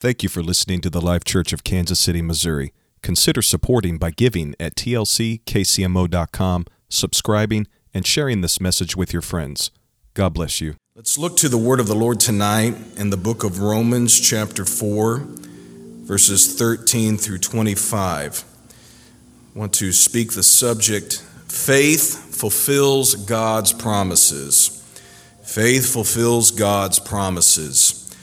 Thank you for listening to the Life Church of Kansas City, Missouri. Consider supporting by giving at tlckcmo.com, subscribing, and sharing this message with your friends. God bless you. Let's look to the word of the Lord tonight in the book of Romans, chapter 4, verses 13 through 25. I want to speak the subject faith fulfills God's promises. Faith fulfills God's promises.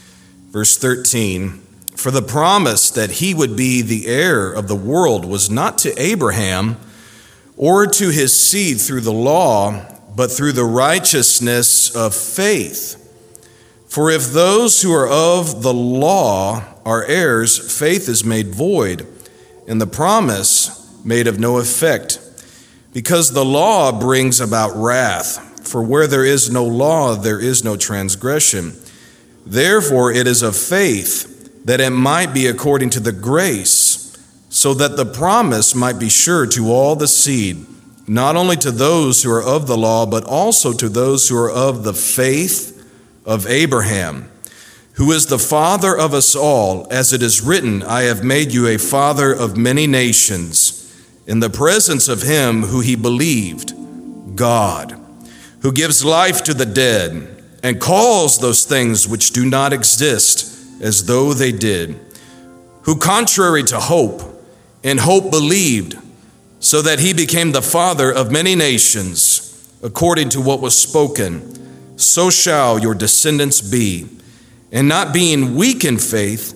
Verse 13 For the promise that he would be the heir of the world was not to Abraham or to his seed through the law, but through the righteousness of faith. For if those who are of the law are heirs, faith is made void, and the promise made of no effect. Because the law brings about wrath. For where there is no law, there is no transgression. Therefore, it is of faith that it might be according to the grace, so that the promise might be sure to all the seed, not only to those who are of the law, but also to those who are of the faith of Abraham, who is the father of us all, as it is written, I have made you a father of many nations, in the presence of him who he believed, God who gives life to the dead and calls those things which do not exist as though they did, who, contrary to hope, in hope believed, so that he became the father of many nations, according to what was spoken, so shall your descendants be. And not being weak in faith,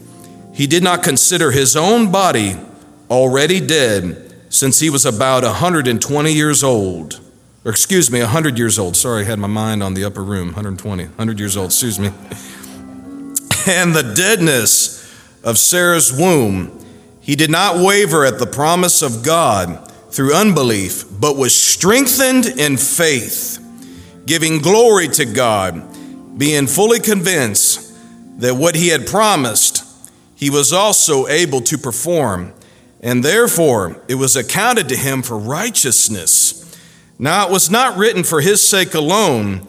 he did not consider his own body already dead, since he was about a 120 years old or excuse me, 100 years old. Sorry, I had my mind on the upper room, 120, 100 years old, excuse me. And the deadness of Sarah's womb, he did not waver at the promise of God through unbelief, but was strengthened in faith, giving glory to God, being fully convinced that what he had promised, he was also able to perform. And therefore, it was accounted to him for righteousness. Now, it was not written for his sake alone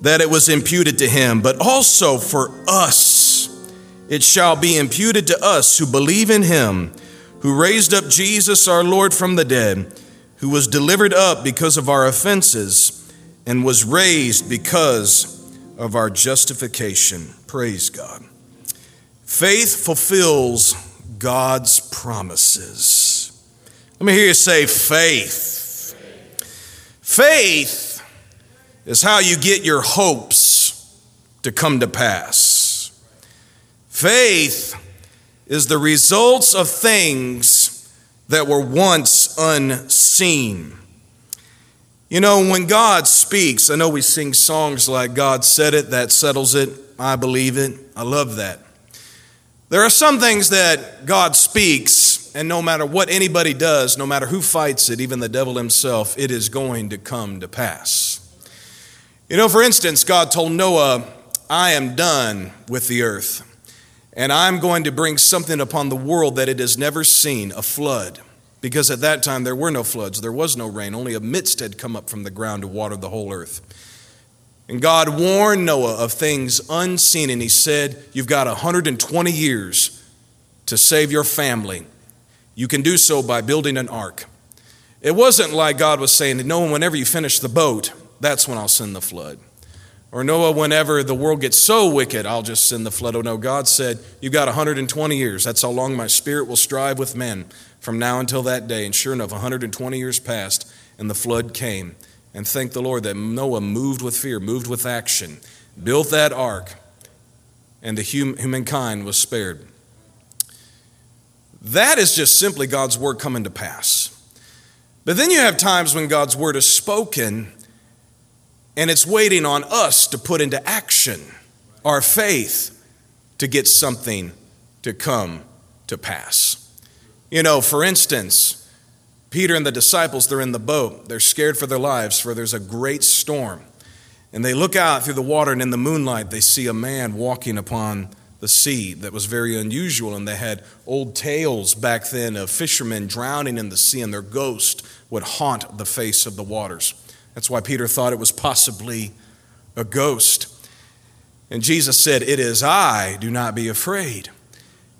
that it was imputed to him, but also for us. It shall be imputed to us who believe in him, who raised up Jesus our Lord from the dead, who was delivered up because of our offenses and was raised because of our justification. Praise God. Faith fulfills God's promises. Let me hear you say faith. Faith is how you get your hopes to come to pass. Faith is the results of things that were once unseen. You know, when God speaks, I know we sing songs like God said it, that settles it, I believe it. I love that. There are some things that God speaks, and no matter what anybody does, no matter who fights it, even the devil himself, it is going to come to pass. You know, for instance, God told Noah, I am done with the earth, and I'm going to bring something upon the world that it has never seen a flood. Because at that time there were no floods, there was no rain, only a mist had come up from the ground to water the whole earth. And God warned Noah of things unseen, and he said, You've got 120 years to save your family. You can do so by building an ark. It wasn't like God was saying, Noah, whenever you finish the boat, that's when I'll send the flood. Or Noah, whenever the world gets so wicked, I'll just send the flood. Oh no, God said, You've got 120 years. That's how long my spirit will strive with men from now until that day. And sure enough, 120 years passed, and the flood came. And thank the Lord that Noah moved with fear, moved with action, built that ark, and the hum- humankind was spared. That is just simply God's word coming to pass. But then you have times when God's word is spoken and it's waiting on us to put into action our faith to get something to come to pass. You know, for instance, Peter and the disciples, they're in the boat. They're scared for their lives, for there's a great storm. And they look out through the water, and in the moonlight, they see a man walking upon the sea that was very unusual. And they had old tales back then of fishermen drowning in the sea, and their ghost would haunt the face of the waters. That's why Peter thought it was possibly a ghost. And Jesus said, It is I, do not be afraid.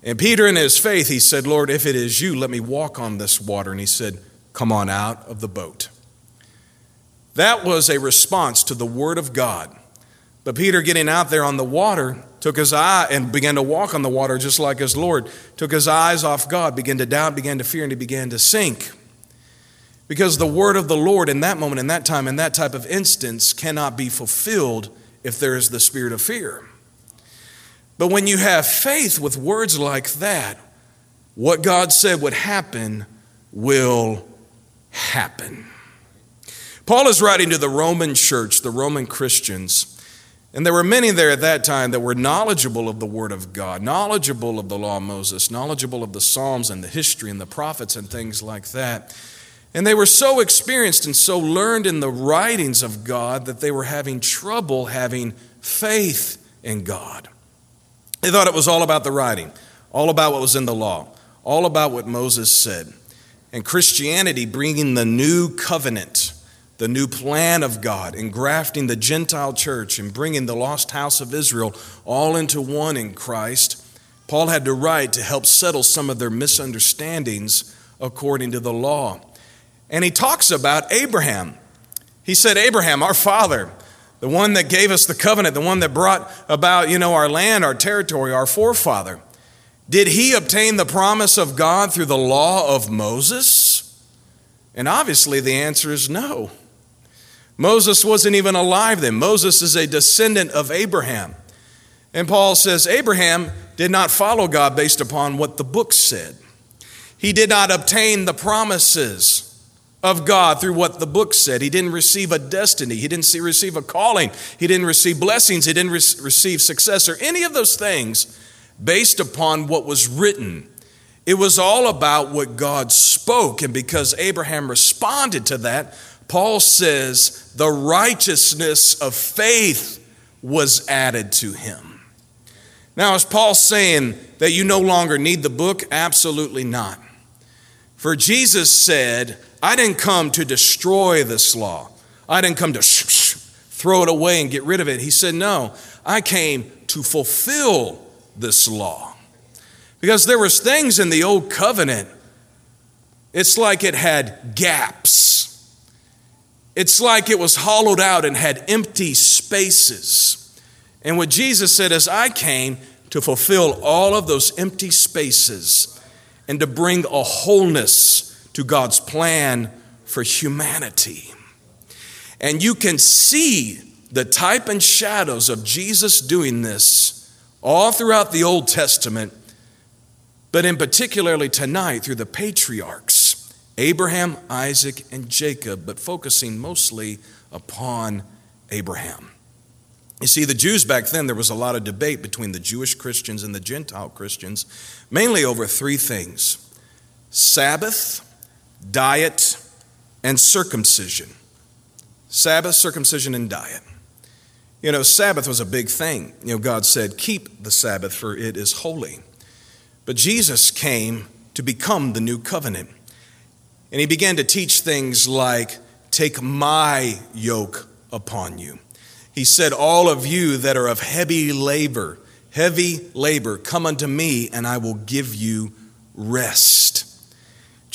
And Peter, in his faith, he said, Lord, if it is you, let me walk on this water. And he said, Come on out of the boat. That was a response to the word of God. But Peter, getting out there on the water, took his eye and began to walk on the water just like his Lord, took his eyes off God, began to doubt, began to fear, and he began to sink. Because the word of the Lord in that moment, in that time, in that type of instance cannot be fulfilled if there is the spirit of fear. But when you have faith with words like that, what God said would happen will happen. Paul is writing to the Roman church, the Roman Christians, and there were many there at that time that were knowledgeable of the Word of God, knowledgeable of the law of Moses, knowledgeable of the Psalms and the history and the prophets and things like that. And they were so experienced and so learned in the writings of God that they were having trouble having faith in God. They thought it was all about the writing, all about what was in the law, all about what Moses said. And Christianity bringing the new covenant, the new plan of God, engrafting the Gentile church and bringing the lost house of Israel all into one in Christ. Paul had to write to help settle some of their misunderstandings according to the law. And he talks about Abraham. He said, Abraham, our father, the one that gave us the covenant, the one that brought about, you know, our land, our territory, our forefather. Did he obtain the promise of God through the law of Moses? And obviously the answer is no. Moses wasn't even alive then. Moses is a descendant of Abraham. And Paul says Abraham did not follow God based upon what the book said. He did not obtain the promises of God through what the book said. He didn't receive a destiny. He didn't receive a calling. He didn't receive blessings. He didn't re- receive success or any of those things based upon what was written. It was all about what God spoke. And because Abraham responded to that, Paul says the righteousness of faith was added to him. Now, is Paul saying that you no longer need the book? Absolutely not. For Jesus said, I didn't come to destroy this law. I didn't come to sh- sh- throw it away and get rid of it. He said, No, I came to fulfill this law. Because there was things in the old covenant, it's like it had gaps. It's like it was hollowed out and had empty spaces. And what Jesus said is, I came to fulfill all of those empty spaces and to bring a wholeness to God's plan for humanity. And you can see the type and shadows of Jesus doing this all throughout the Old Testament, but in particularly tonight through the patriarchs Abraham, Isaac, and Jacob, but focusing mostly upon Abraham. You see, the Jews back then, there was a lot of debate between the Jewish Christians and the Gentile Christians, mainly over three things Sabbath, diet, and circumcision. Sabbath, circumcision, and diet. You know, Sabbath was a big thing. You know, God said, Keep the Sabbath, for it is holy. But Jesus came to become the new covenant. And he began to teach things like, Take my yoke upon you. He said, All of you that are of heavy labor, heavy labor, come unto me, and I will give you rest.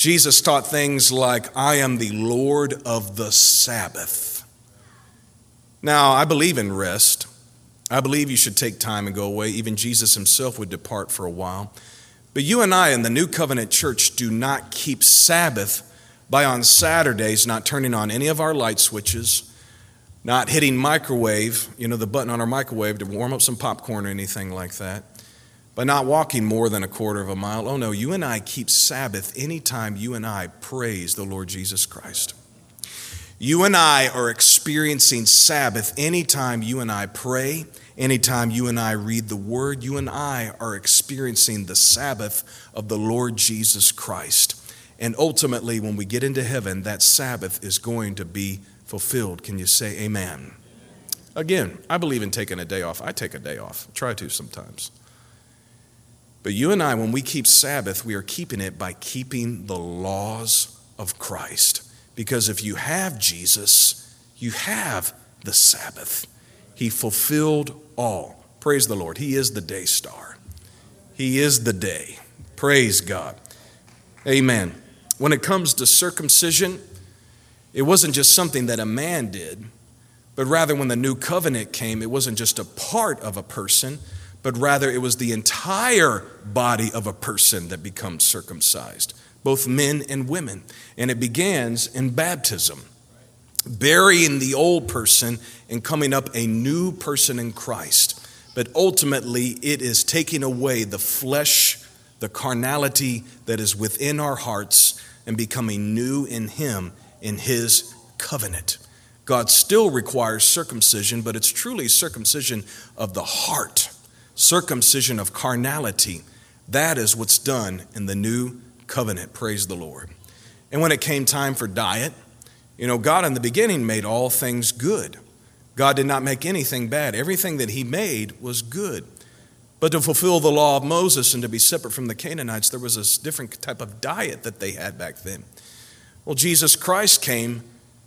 Jesus taught things like, I am the Lord of the Sabbath. Now, I believe in rest. I believe you should take time and go away. Even Jesus himself would depart for a while. But you and I in the New Covenant Church do not keep Sabbath by on Saturdays not turning on any of our light switches, not hitting microwave, you know, the button on our microwave to warm up some popcorn or anything like that by not walking more than a quarter of a mile. Oh no, you and I keep Sabbath anytime you and I praise the Lord Jesus Christ. You and I are experiencing Sabbath anytime you and I pray, anytime you and I read the Word. You and I are experiencing the Sabbath of the Lord Jesus Christ. And ultimately, when we get into heaven, that Sabbath is going to be fulfilled. Can you say amen? Again, I believe in taking a day off. I take a day off, I try to sometimes. But you and I, when we keep Sabbath, we are keeping it by keeping the laws of Christ. Because if you have Jesus, you have the Sabbath. He fulfilled all. Praise the Lord. He is the day star. He is the day. Praise God. Amen. When it comes to circumcision, it wasn't just something that a man did, but rather when the new covenant came, it wasn't just a part of a person, but rather it was the entire body of a person that becomes circumcised, both men and women. And it begins in baptism, burying the old person and coming up a new person in Christ. But ultimately, it is taking away the flesh, the carnality that is within our hearts, and becoming new in Him, in His covenant. God still requires circumcision, but it's truly circumcision of the heart circumcision of carnality. That is what's done in the new covenant. Praise the Lord. And when it came time for diet, you know, God in the beginning made all things good. God did not make anything bad. Everything that He made was good. But to fulfill the law of Moses and to be separate from the Canaanites, there was a different type of diet that they had back then. Well, Jesus Christ came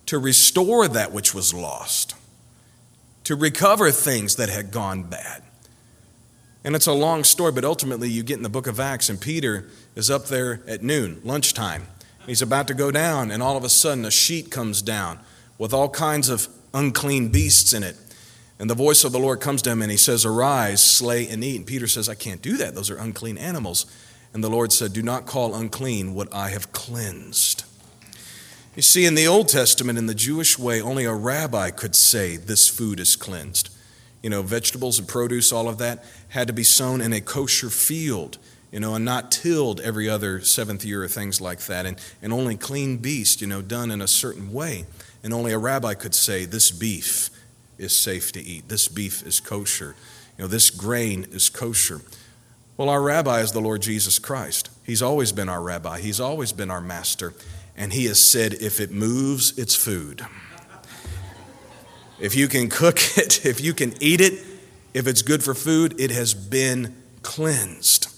to restore that which was lost, to recover things that had gone bad. And it's a long story, but ultimately you get in the book of Acts, and Peter is up there at noon, lunchtime. He's about to go down, and all of a sudden a sheet comes down with all kinds of unclean beasts in it. And the voice of the Lord comes to him, and he says, Arise, slay, and eat. And Peter says, I can't do that. Those are unclean animals. And the Lord said, Do not call unclean what I have cleansed. You see, in the Old Testament, in the Jewish way, only a rabbi could say, This food is cleansed you know, vegetables and produce, all of that, had to be sown in a kosher field, you know, and not tilled every other seventh year or things like that, and, and only clean beast, you know, done in a certain way. And only a rabbi could say, this beef is safe to eat, this beef is kosher, you know, this grain is kosher. Well, our rabbi is the Lord Jesus Christ. He's always been our rabbi, he's always been our master, and he has said, if it moves, it's food if you can cook it, if you can eat it, if it's good for food, it has been cleansed.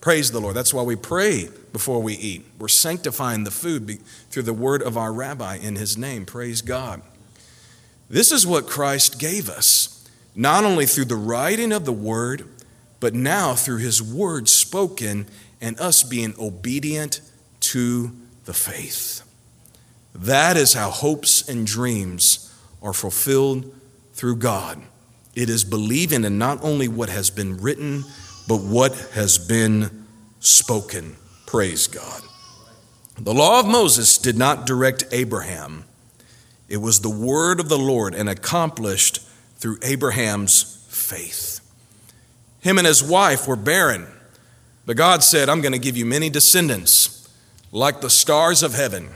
Praise the Lord. That's why we pray before we eat. We're sanctifying the food through the word of our rabbi in his name. Praise God. This is what Christ gave us, not only through the writing of the word, but now through his word spoken and us being obedient to the faith. That is how hopes and dreams are fulfilled through God. It is believing in not only what has been written, but what has been spoken. Praise God. The law of Moses did not direct Abraham, it was the word of the Lord and accomplished through Abraham's faith. Him and his wife were barren, but God said, I'm going to give you many descendants, like the stars of heaven,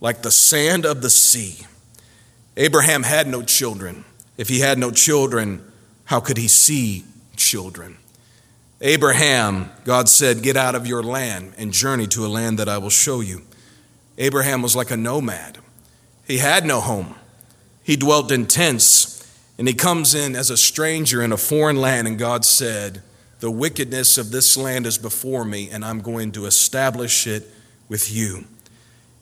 like the sand of the sea. Abraham had no children. If he had no children, how could he see children? Abraham, God said, Get out of your land and journey to a land that I will show you. Abraham was like a nomad. He had no home. He dwelt in tents, and he comes in as a stranger in a foreign land, and God said, The wickedness of this land is before me, and I'm going to establish it with you.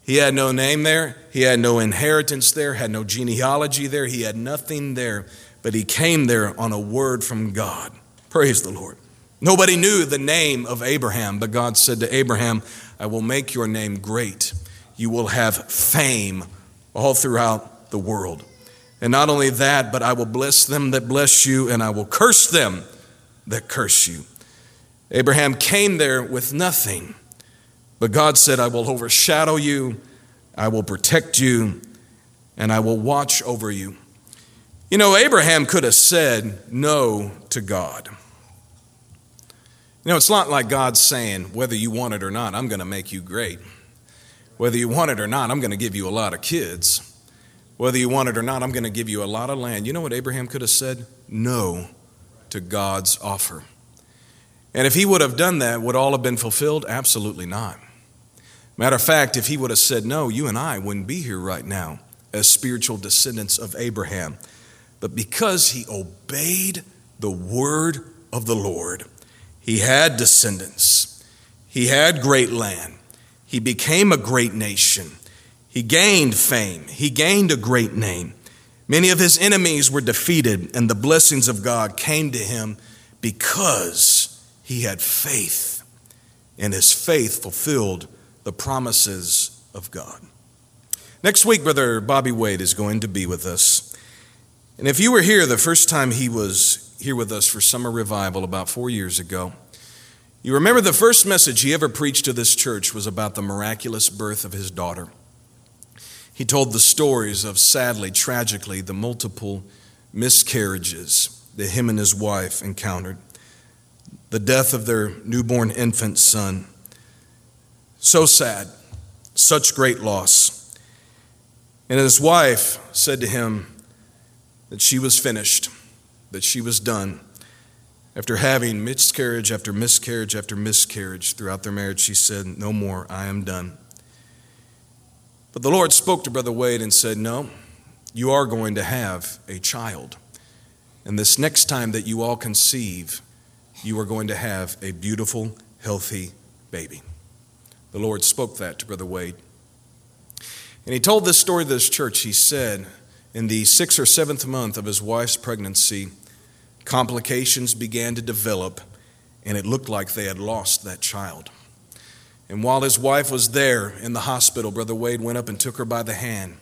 He had no name there. He had no inheritance there, had no genealogy there. He had nothing there, but he came there on a word from God. Praise the Lord. Nobody knew the name of Abraham, but God said to Abraham, I will make your name great. You will have fame all throughout the world. And not only that, but I will bless them that bless you, and I will curse them that curse you. Abraham came there with nothing. But God said, I will overshadow you, I will protect you, and I will watch over you. You know, Abraham could have said no to God. You know, it's not like God saying, whether you want it or not, I'm going to make you great. Whether you want it or not, I'm going to give you a lot of kids. Whether you want it or not, I'm going to give you a lot of land. You know what Abraham could have said? No to God's offer. And if he would have done that, would all have been fulfilled? Absolutely not. Matter of fact, if he would have said no, you and I wouldn't be here right now as spiritual descendants of Abraham. But because he obeyed the word of the Lord, he had descendants, he had great land, he became a great nation, he gained fame, he gained a great name. Many of his enemies were defeated, and the blessings of God came to him because he had faith, and his faith fulfilled the promises of God. Next week, Brother Bobby Wade is going to be with us. And if you were here the first time he was here with us for summer revival about four years ago, you remember the first message he ever preached to this church was about the miraculous birth of his daughter. He told the stories of, sadly, tragically, the multiple miscarriages that him and his wife encountered, the death of their newborn infant son. So sad, such great loss. And his wife said to him that she was finished, that she was done. After having miscarriage after miscarriage after miscarriage throughout their marriage, she said, No more, I am done. But the Lord spoke to Brother Wade and said, No, you are going to have a child. And this next time that you all conceive, you are going to have a beautiful, healthy baby. The Lord spoke that to Brother Wade. And he told this story to this church. He said, in the sixth or seventh month of his wife's pregnancy, complications began to develop, and it looked like they had lost that child. And while his wife was there in the hospital, Brother Wade went up and took her by the hand.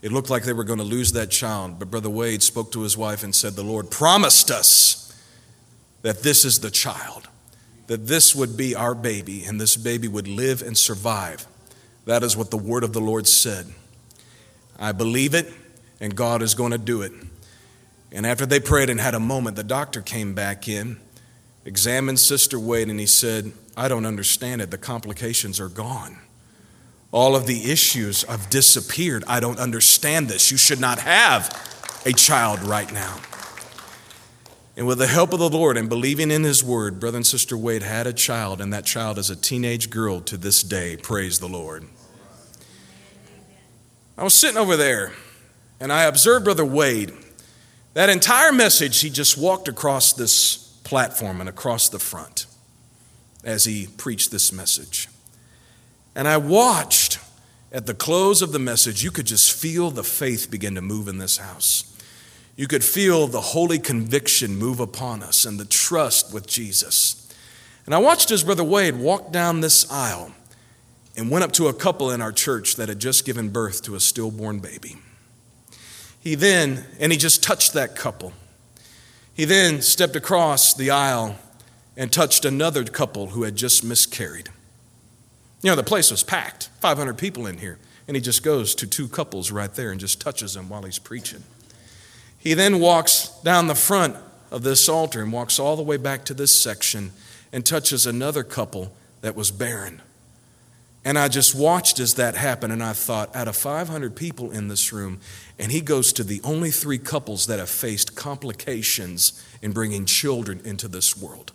It looked like they were going to lose that child, but Brother Wade spoke to his wife and said, The Lord promised us that this is the child, that this would be our baby, and this baby would live and survive. That is what the word of the Lord said. I believe it, and God is going to do it. And after they prayed and had a moment, the doctor came back in, examined Sister Wade, and he said, I don't understand it. The complications are gone. All of the issues have disappeared. I don't understand this. You should not have a child right now. And with the help of the Lord and believing in His word, Brother and Sister Wade had a child, and that child is a teenage girl to this day. Praise the Lord. I was sitting over there, and I observed Brother Wade. That entire message, he just walked across this platform and across the front as he preached this message. And I watched at the close of the message, you could just feel the faith begin to move in this house. You could feel the holy conviction move upon us and the trust with Jesus. And I watched as Brother Wade walked down this aisle and went up to a couple in our church that had just given birth to a stillborn baby. He then, and he just touched that couple. He then stepped across the aisle and touched another couple who had just miscarried. You know, the place was packed, 500 people in here. And he just goes to two couples right there and just touches them while he's preaching. He then walks down the front of this altar and walks all the way back to this section and touches another couple that was barren. And I just watched as that happened, and I thought, out of 500 people in this room, and he goes to the only three couples that have faced complications in bringing children into this world.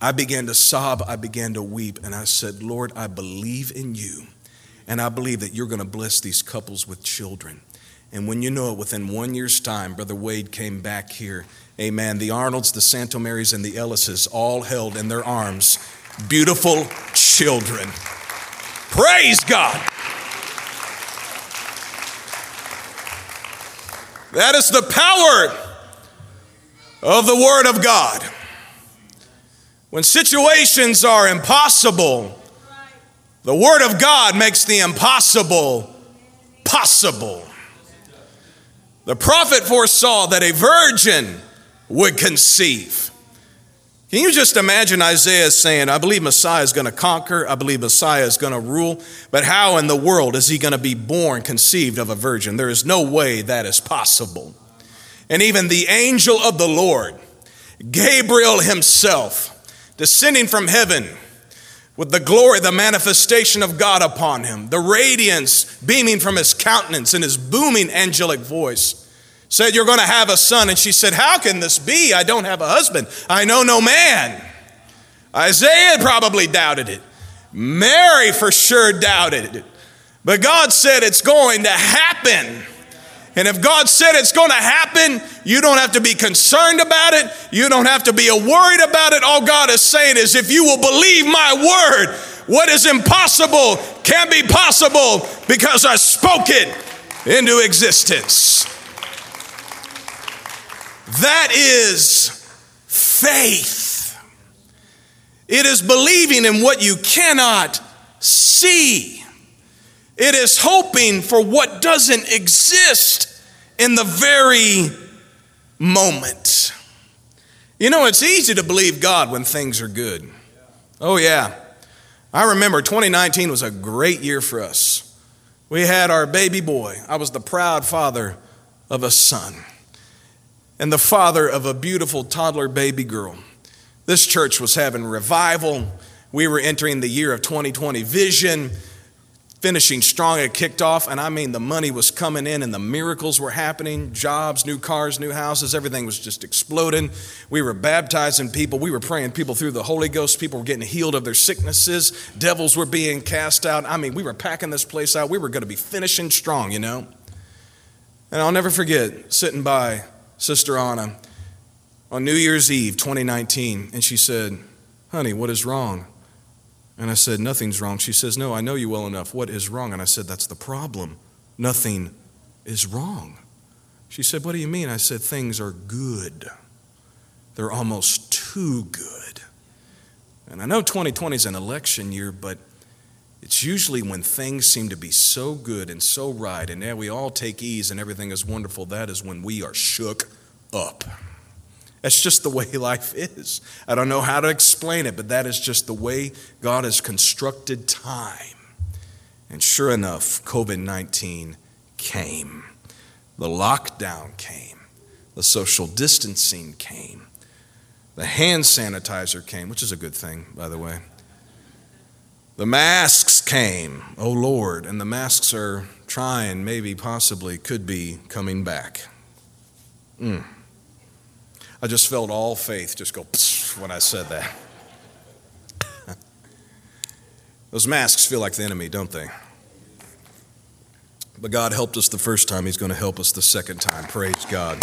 I began to sob, I began to weep, and I said, Lord, I believe in you, and I believe that you're going to bless these couples with children. And when you know it, within one year's time, Brother Wade came back here. Amen. The Arnolds, the Santo Marys, and the Ellises all held in their arms beautiful children. Praise God. That is the power of the Word of God. When situations are impossible, the Word of God makes the impossible possible. The prophet foresaw that a virgin would conceive. Can you just imagine Isaiah saying, I believe Messiah is going to conquer, I believe Messiah is going to rule, but how in the world is he going to be born, conceived of a virgin? There is no way that is possible. And even the angel of the Lord, Gabriel himself, descending from heaven with the glory, the manifestation of God upon him, the radiance beaming from his countenance and his booming angelic voice, said, You're going to have a son. And she said, How can this be? I don't have a husband. I know no man. Isaiah probably doubted it. Mary for sure doubted it. But God said it's going to happen. And if God said it's going to happen, you don't have to be concerned about it. You don't have to be worried about it. All God is saying is if you will believe my word, what is impossible can be possible because I spoke it into existence. That is faith. It is believing in what you cannot see. It is hoping for what doesn't exist in the very moment. You know, it's easy to believe God when things are good. Oh, yeah. I remember 2019 was a great year for us. We had our baby boy. I was the proud father of a son and the father of a beautiful toddler baby girl. This church was having revival. We were entering the year of 2020 vision finishing strong. It kicked off, and I mean, the money was coming in and the miracles were happening jobs, new cars, new houses, everything was just exploding. We were baptizing people, we were praying people through the Holy Ghost, people were getting healed of their sicknesses, devils were being cast out. I mean, we were packing this place out. We were going to be finishing strong, you know. And I'll never forget sitting by Sister Anna on New Year's Eve 2019, and she said, Honey, what is wrong? And I said, Nothing's wrong. She says, No, I know you well enough. What is wrong? And I said, That's the problem. Nothing is wrong. She said, What do you mean? I said, Things are good. They're almost too good. And I know 2020 is an election year, but it's usually when things seem to be so good and so right, and now we all take ease and everything is wonderful, that is when we are shook up. That's just the way life is. I don't know how to explain it, but that is just the way God has constructed time. And sure enough, COVID 19 came. The lockdown came. The social distancing came. The hand sanitizer came, which is a good thing, by the way. The masks came, oh Lord, and the masks are trying, maybe, possibly, could be coming back. Mm. I just felt all faith just go when I said that. Those masks feel like the enemy, don't they? But God helped us the first time, He's going to help us the second time. Praise God.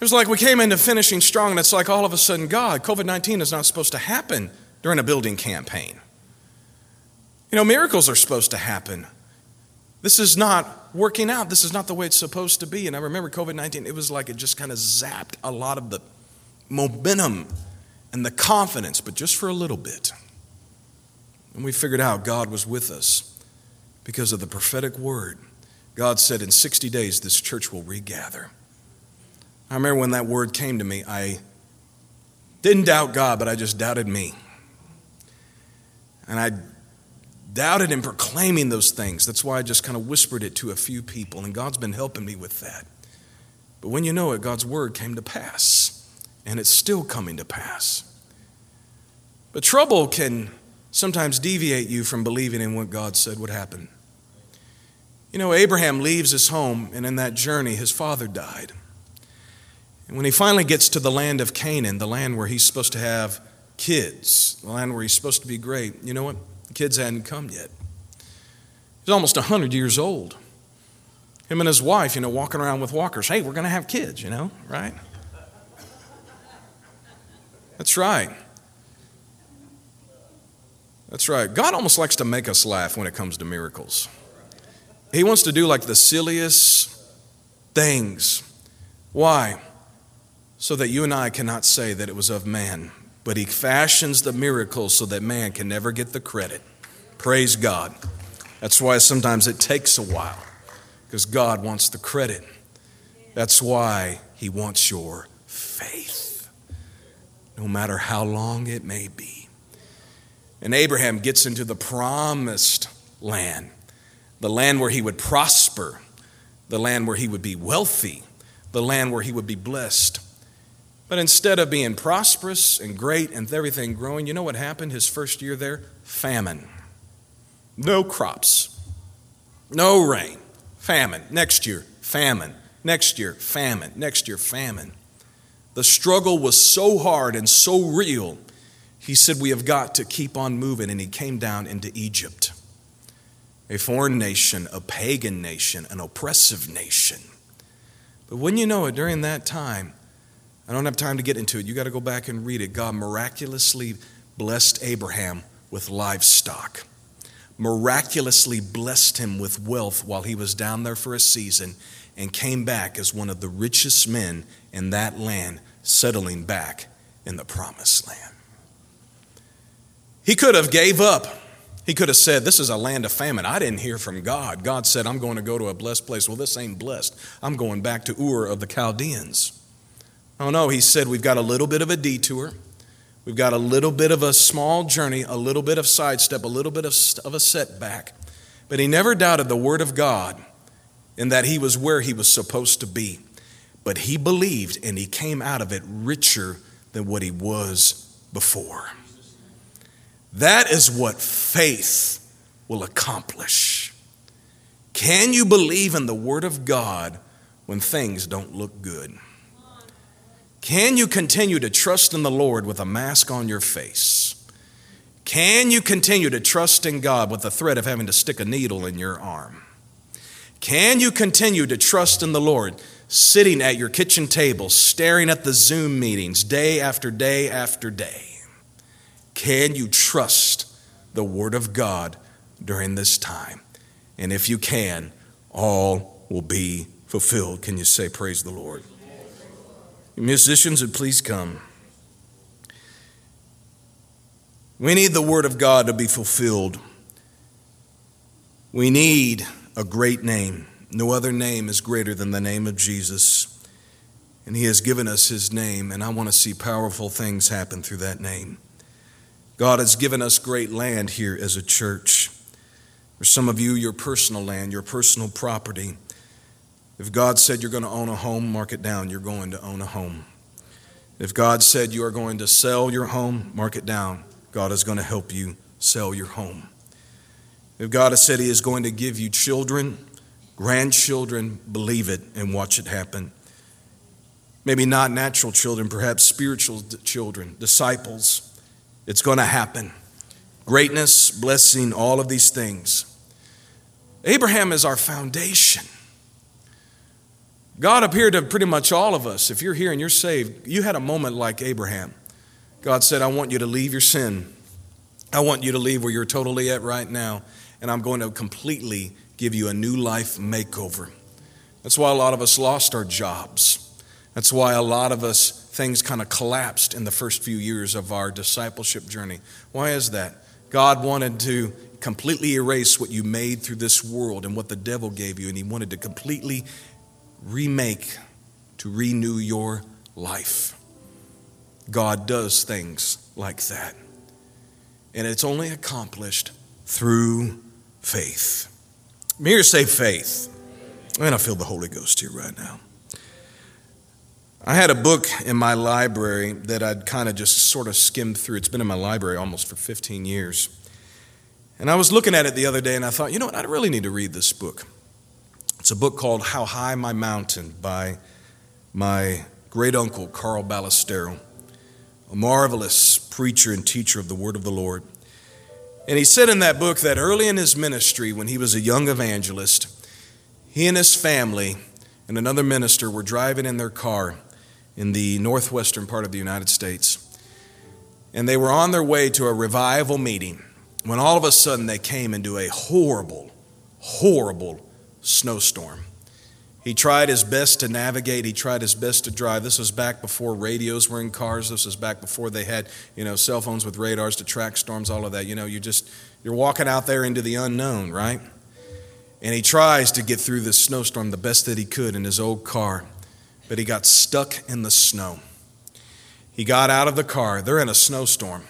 It was like we came into finishing strong, and it's like all of a sudden, God, COVID 19 is not supposed to happen during a building campaign. You know, miracles are supposed to happen. This is not working out. This is not the way it's supposed to be. And I remember COVID 19, it was like it just kind of zapped a lot of the momentum and the confidence, but just for a little bit. And we figured out God was with us because of the prophetic word. God said, In 60 days, this church will regather. I remember when that word came to me, I didn't doubt God, but I just doubted me. And I doubted in proclaiming those things. That's why I just kind of whispered it to a few people, and God's been helping me with that. But when you know it, God's word came to pass, and it's still coming to pass. But trouble can sometimes deviate you from believing in what God said would happen. You know, Abraham leaves his home, and in that journey, his father died. And when he finally gets to the land of Canaan, the land where he's supposed to have kids, the land where he's supposed to be great, you know what? The kids hadn't come yet. He's almost 100 years old. Him and his wife, you know, walking around with walkers. Hey, we're going to have kids, you know, right? That's right. That's right. God almost likes to make us laugh when it comes to miracles. He wants to do like the silliest things. Why? So that you and I cannot say that it was of man, but he fashions the miracles so that man can never get the credit. Praise God. That's why sometimes it takes a while, because God wants the credit. That's why he wants your faith, no matter how long it may be. And Abraham gets into the promised land, the land where he would prosper, the land where he would be wealthy, the land where he would be blessed. But instead of being prosperous and great and everything growing, you know what happened his first year there? Famine. No crops, no rain, famine. Next year, famine. Next year, famine. Next year, famine. The struggle was so hard and so real, he said, We have got to keep on moving. And he came down into Egypt, a foreign nation, a pagan nation, an oppressive nation. But when you know it, during that time, I don't have time to get into it. You got to go back and read it. God miraculously blessed Abraham with livestock, miraculously blessed him with wealth while he was down there for a season, and came back as one of the richest men in that land settling back in the promised land. He could have gave up. He could have said, This is a land of famine. I didn't hear from God. God said, I'm going to go to a blessed place. Well, this ain't blessed. I'm going back to Ur of the Chaldeans. Oh no, he said, We've got a little bit of a detour. We've got a little bit of a small journey, a little bit of sidestep, a little bit of, of a setback. But he never doubted the word of God in that he was where he was supposed to be. But he believed and he came out of it richer than what he was before. That is what faith will accomplish. Can you believe in the Word of God when things don't look good? Can you continue to trust in the Lord with a mask on your face? Can you continue to trust in God with the threat of having to stick a needle in your arm? Can you continue to trust in the Lord sitting at your kitchen table, staring at the Zoom meetings day after day after day? Can you trust the Word of God during this time? And if you can, all will be fulfilled. Can you say, Praise the Lord? Musicians would please come. We need the Word of God to be fulfilled. We need a great name. No other name is greater than the name of Jesus. And He has given us His name, and I want to see powerful things happen through that name. God has given us great land here as a church. For some of you, your personal land, your personal property. If God said you're going to own a home, mark it down. You're going to own a home. If God said you are going to sell your home, mark it down. God is going to help you sell your home. If God has said He is going to give you children, grandchildren, believe it and watch it happen. Maybe not natural children, perhaps spiritual children, disciples. It's going to happen. Greatness, blessing, all of these things. Abraham is our foundation. God appeared to pretty much all of us. If you're here and you're saved, you had a moment like Abraham. God said, I want you to leave your sin. I want you to leave where you're totally at right now, and I'm going to completely give you a new life makeover. That's why a lot of us lost our jobs. That's why a lot of us, things kind of collapsed in the first few years of our discipleship journey. Why is that? God wanted to completely erase what you made through this world and what the devil gave you, and He wanted to completely remake, to renew your life. God does things like that. And it's only accomplished through faith. Mere say faith. And I feel the Holy Ghost here right now. I had a book in my library that I'd kind of just sort of skimmed through. It's been in my library almost for 15 years. And I was looking at it the other day and I thought, you know what, I really need to read this book. It's a book called How High My Mountain by my great uncle, Carl Ballestero, a marvelous preacher and teacher of the Word of the Lord. And he said in that book that early in his ministry, when he was a young evangelist, he and his family and another minister were driving in their car in the northwestern part of the United States. And they were on their way to a revival meeting when all of a sudden they came into a horrible, horrible snowstorm. He tried his best to navigate. He tried his best to drive. This was back before radios were in cars. This was back before they had, you know, cell phones with radars to track storms, all of that. You know, you just, you're walking out there into the unknown, right? And he tries to get through this snowstorm the best that he could in his old car but he got stuck in the snow. He got out of the car. They're in a snowstorm.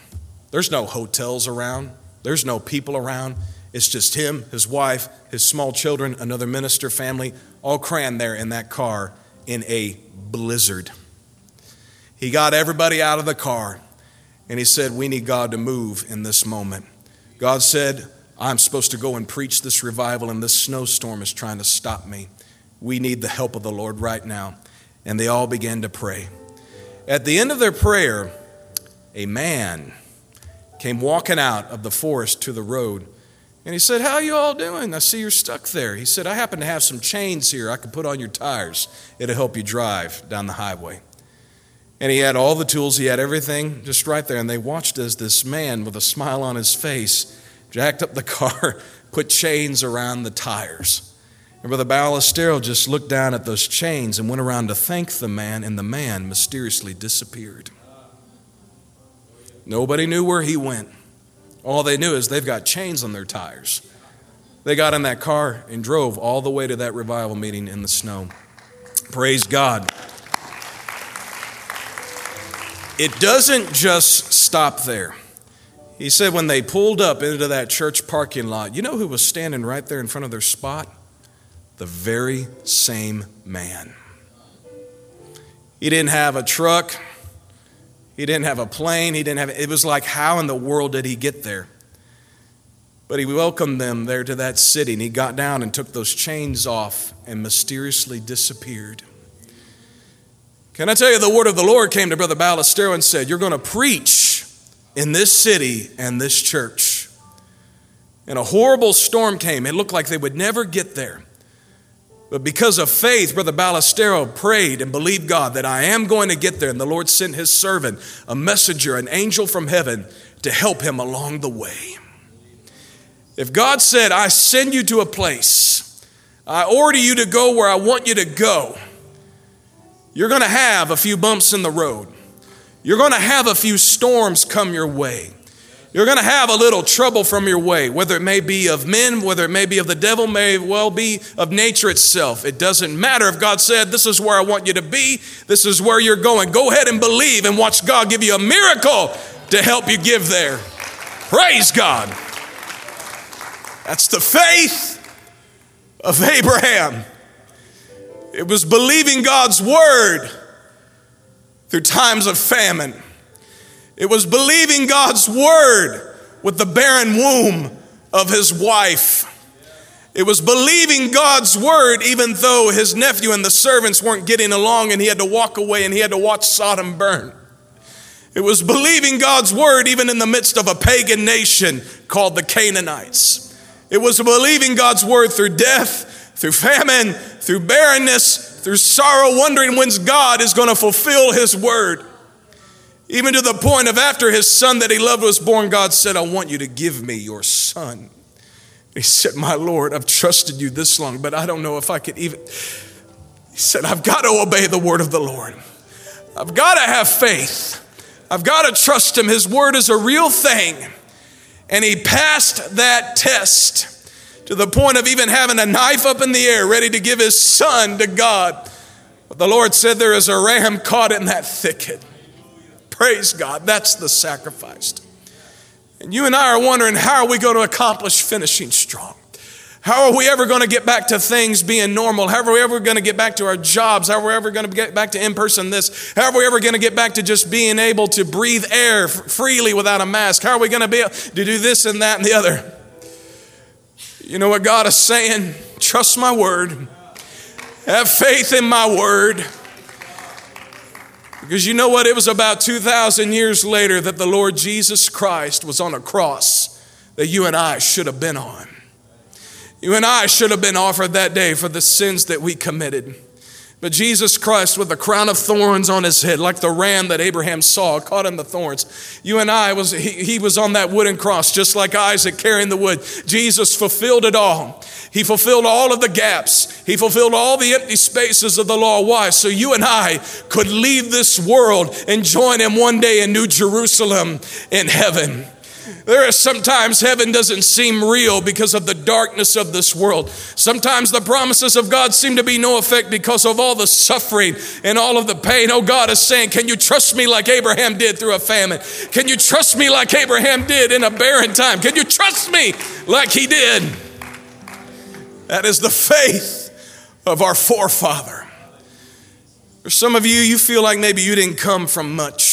There's no hotels around, there's no people around. It's just him, his wife, his small children, another minister family, all crammed there in that car in a blizzard. He got everybody out of the car and he said, We need God to move in this moment. God said, I'm supposed to go and preach this revival, and this snowstorm is trying to stop me. We need the help of the Lord right now and they all began to pray. At the end of their prayer, a man came walking out of the forest to the road. And he said, How you all doing? I see you're stuck there. He said, I happen to have some chains here I could put on your tires. It'll help you drive down the highway. And he had all the tools, he had everything just right there. And they watched as this man with a smile on his face jacked up the car, put chains around the tires. And Brother Ballestero just looked down at those chains and went around to thank the man, and the man mysteriously disappeared. Nobody knew where he went. All they knew is they've got chains on their tires. They got in that car and drove all the way to that revival meeting in the snow. Praise God. It doesn't just stop there. He said when they pulled up into that church parking lot, you know who was standing right there in front of their spot? The very same man. He didn't have a truck, he didn't have a plane, he didn't have it was like how in the world did he get there? But he welcomed them there to that city and he got down and took those chains off and mysteriously disappeared. Can I tell you, the word of the Lord came to Brother Ballestero and said, You're going to preach in this city and this church. And a horrible storm came. It looked like they would never get there. But because of faith, Brother Ballestero prayed and believed God that I am going to get there. And the Lord sent his servant, a messenger, an angel from heaven, to help him along the way. If God said, I send you to a place, I order you to go where I want you to go, you're going to have a few bumps in the road. You're going to have a few storms come your way. You're going to have a little trouble from your way, whether it may be of men, whether it may be of the devil, may well be of nature itself. It doesn't matter if God said, This is where I want you to be, this is where you're going. Go ahead and believe and watch God give you a miracle to help you give there. Praise God. That's the faith of Abraham. It was believing God's word through times of famine. It was believing God's word with the barren womb of his wife. It was believing God's word even though his nephew and the servants weren't getting along and he had to walk away and he had to watch Sodom burn. It was believing God's word even in the midst of a pagan nation called the Canaanites. It was believing God's word through death through famine, through barrenness, through sorrow, wondering when God is going to fulfill his word. Even to the point of after his son that he loved was born, God said, I want you to give me your son. He said, My Lord, I've trusted you this long, but I don't know if I could even. He said, I've got to obey the word of the Lord. I've got to have faith. I've got to trust him. His word is a real thing. And he passed that test to the point of even having a knife up in the air ready to give his son to God. But the Lord said, There is a ram caught in that thicket. Praise God. That's the sacrifice. And you and I are wondering, how are we going to accomplish finishing strong? How are we ever going to get back to things being normal? How are we ever going to get back to our jobs? How are we ever going to get back to in person this? How are we ever going to get back to just being able to breathe air freely without a mask? How are we going to be able to do this and that and the other? You know what God is saying? Trust my word. Have faith in my word. Because you know what? It was about 2,000 years later that the Lord Jesus Christ was on a cross that you and I should have been on. You and I should have been offered that day for the sins that we committed. But Jesus Christ, with the crown of thorns on his head, like the ram that Abraham saw, caught in the thorns. You and I was he, he, was on that wooden cross, just like Isaac carrying the wood. Jesus fulfilled it all. He fulfilled all of the gaps. He fulfilled all the empty spaces of the law. Why? So you and I could leave this world and join him one day in New Jerusalem in heaven. There is sometimes heaven doesn't seem real because of the darkness of this world. Sometimes the promises of God seem to be no effect because of all the suffering and all of the pain. Oh, God is saying, Can you trust me like Abraham did through a famine? Can you trust me like Abraham did in a barren time? Can you trust me like he did? That is the faith of our forefather. For some of you, you feel like maybe you didn't come from much.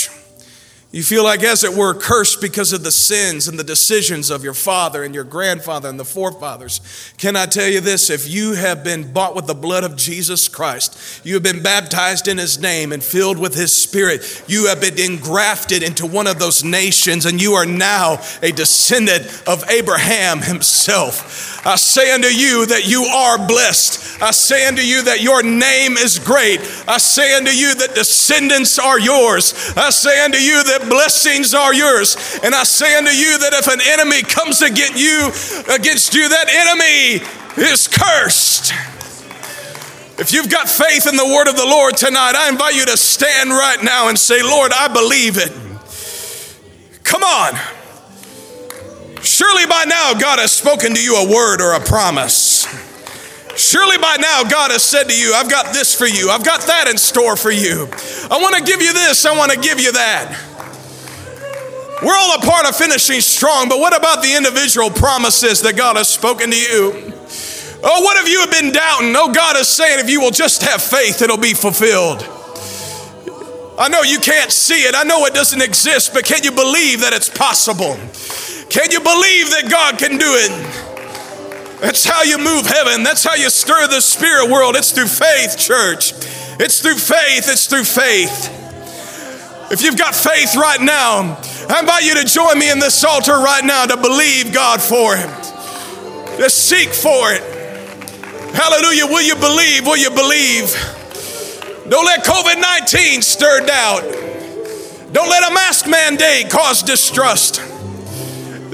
You feel like, as it were, cursed because of the sins and the decisions of your father and your grandfather and the forefathers. Can I tell you this? If you have been bought with the blood of Jesus Christ, you have been baptized in his name and filled with his spirit, you have been engrafted into one of those nations, and you are now a descendant of Abraham himself. I say unto you that you are blessed. I say unto you that your name is great. I say unto you that descendants are yours. I say unto you blessings are yours. And I say unto you that if an enemy comes against you, against you, that enemy is cursed. If you've got faith in the word of the Lord tonight, I invite you to stand right now and say, Lord, I believe it. Come on. Surely by now God has spoken to you a word or a promise. Surely by now God has said to you, I've got this for you, I've got that in store for you. I want to give you this, I want to give you that. We're all a part of finishing strong, but what about the individual promises that God has spoken to you? Oh, what have you been doubting? Oh, God is saying if you will just have faith, it'll be fulfilled. I know you can't see it, I know it doesn't exist, but can you believe that it's possible? Can you believe that God can do it? That's how you move heaven. That's how you stir the spirit world. It's through faith, church. It's through faith. It's through faith. If you've got faith right now, I invite you to join me in this altar right now to believe God for it, to seek for it. Hallelujah. Will you believe? Will you believe? Don't let COVID 19 stir doubt. Don't let a mask mandate cause distrust.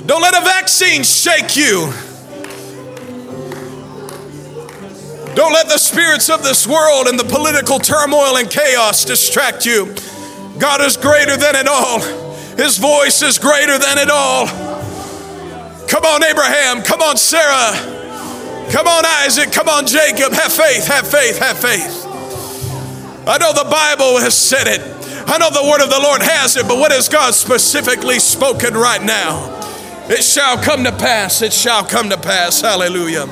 Don't let a vaccine shake you. Don't let the spirits of this world and the political turmoil and chaos distract you. God is greater than it all. His voice is greater than it all. Come on, Abraham. Come on, Sarah. Come on, Isaac. Come on, Jacob. Have faith, have faith, have faith. I know the Bible has said it. I know the word of the Lord has it, but what has God specifically spoken right now? It shall come to pass. It shall come to pass. Hallelujah.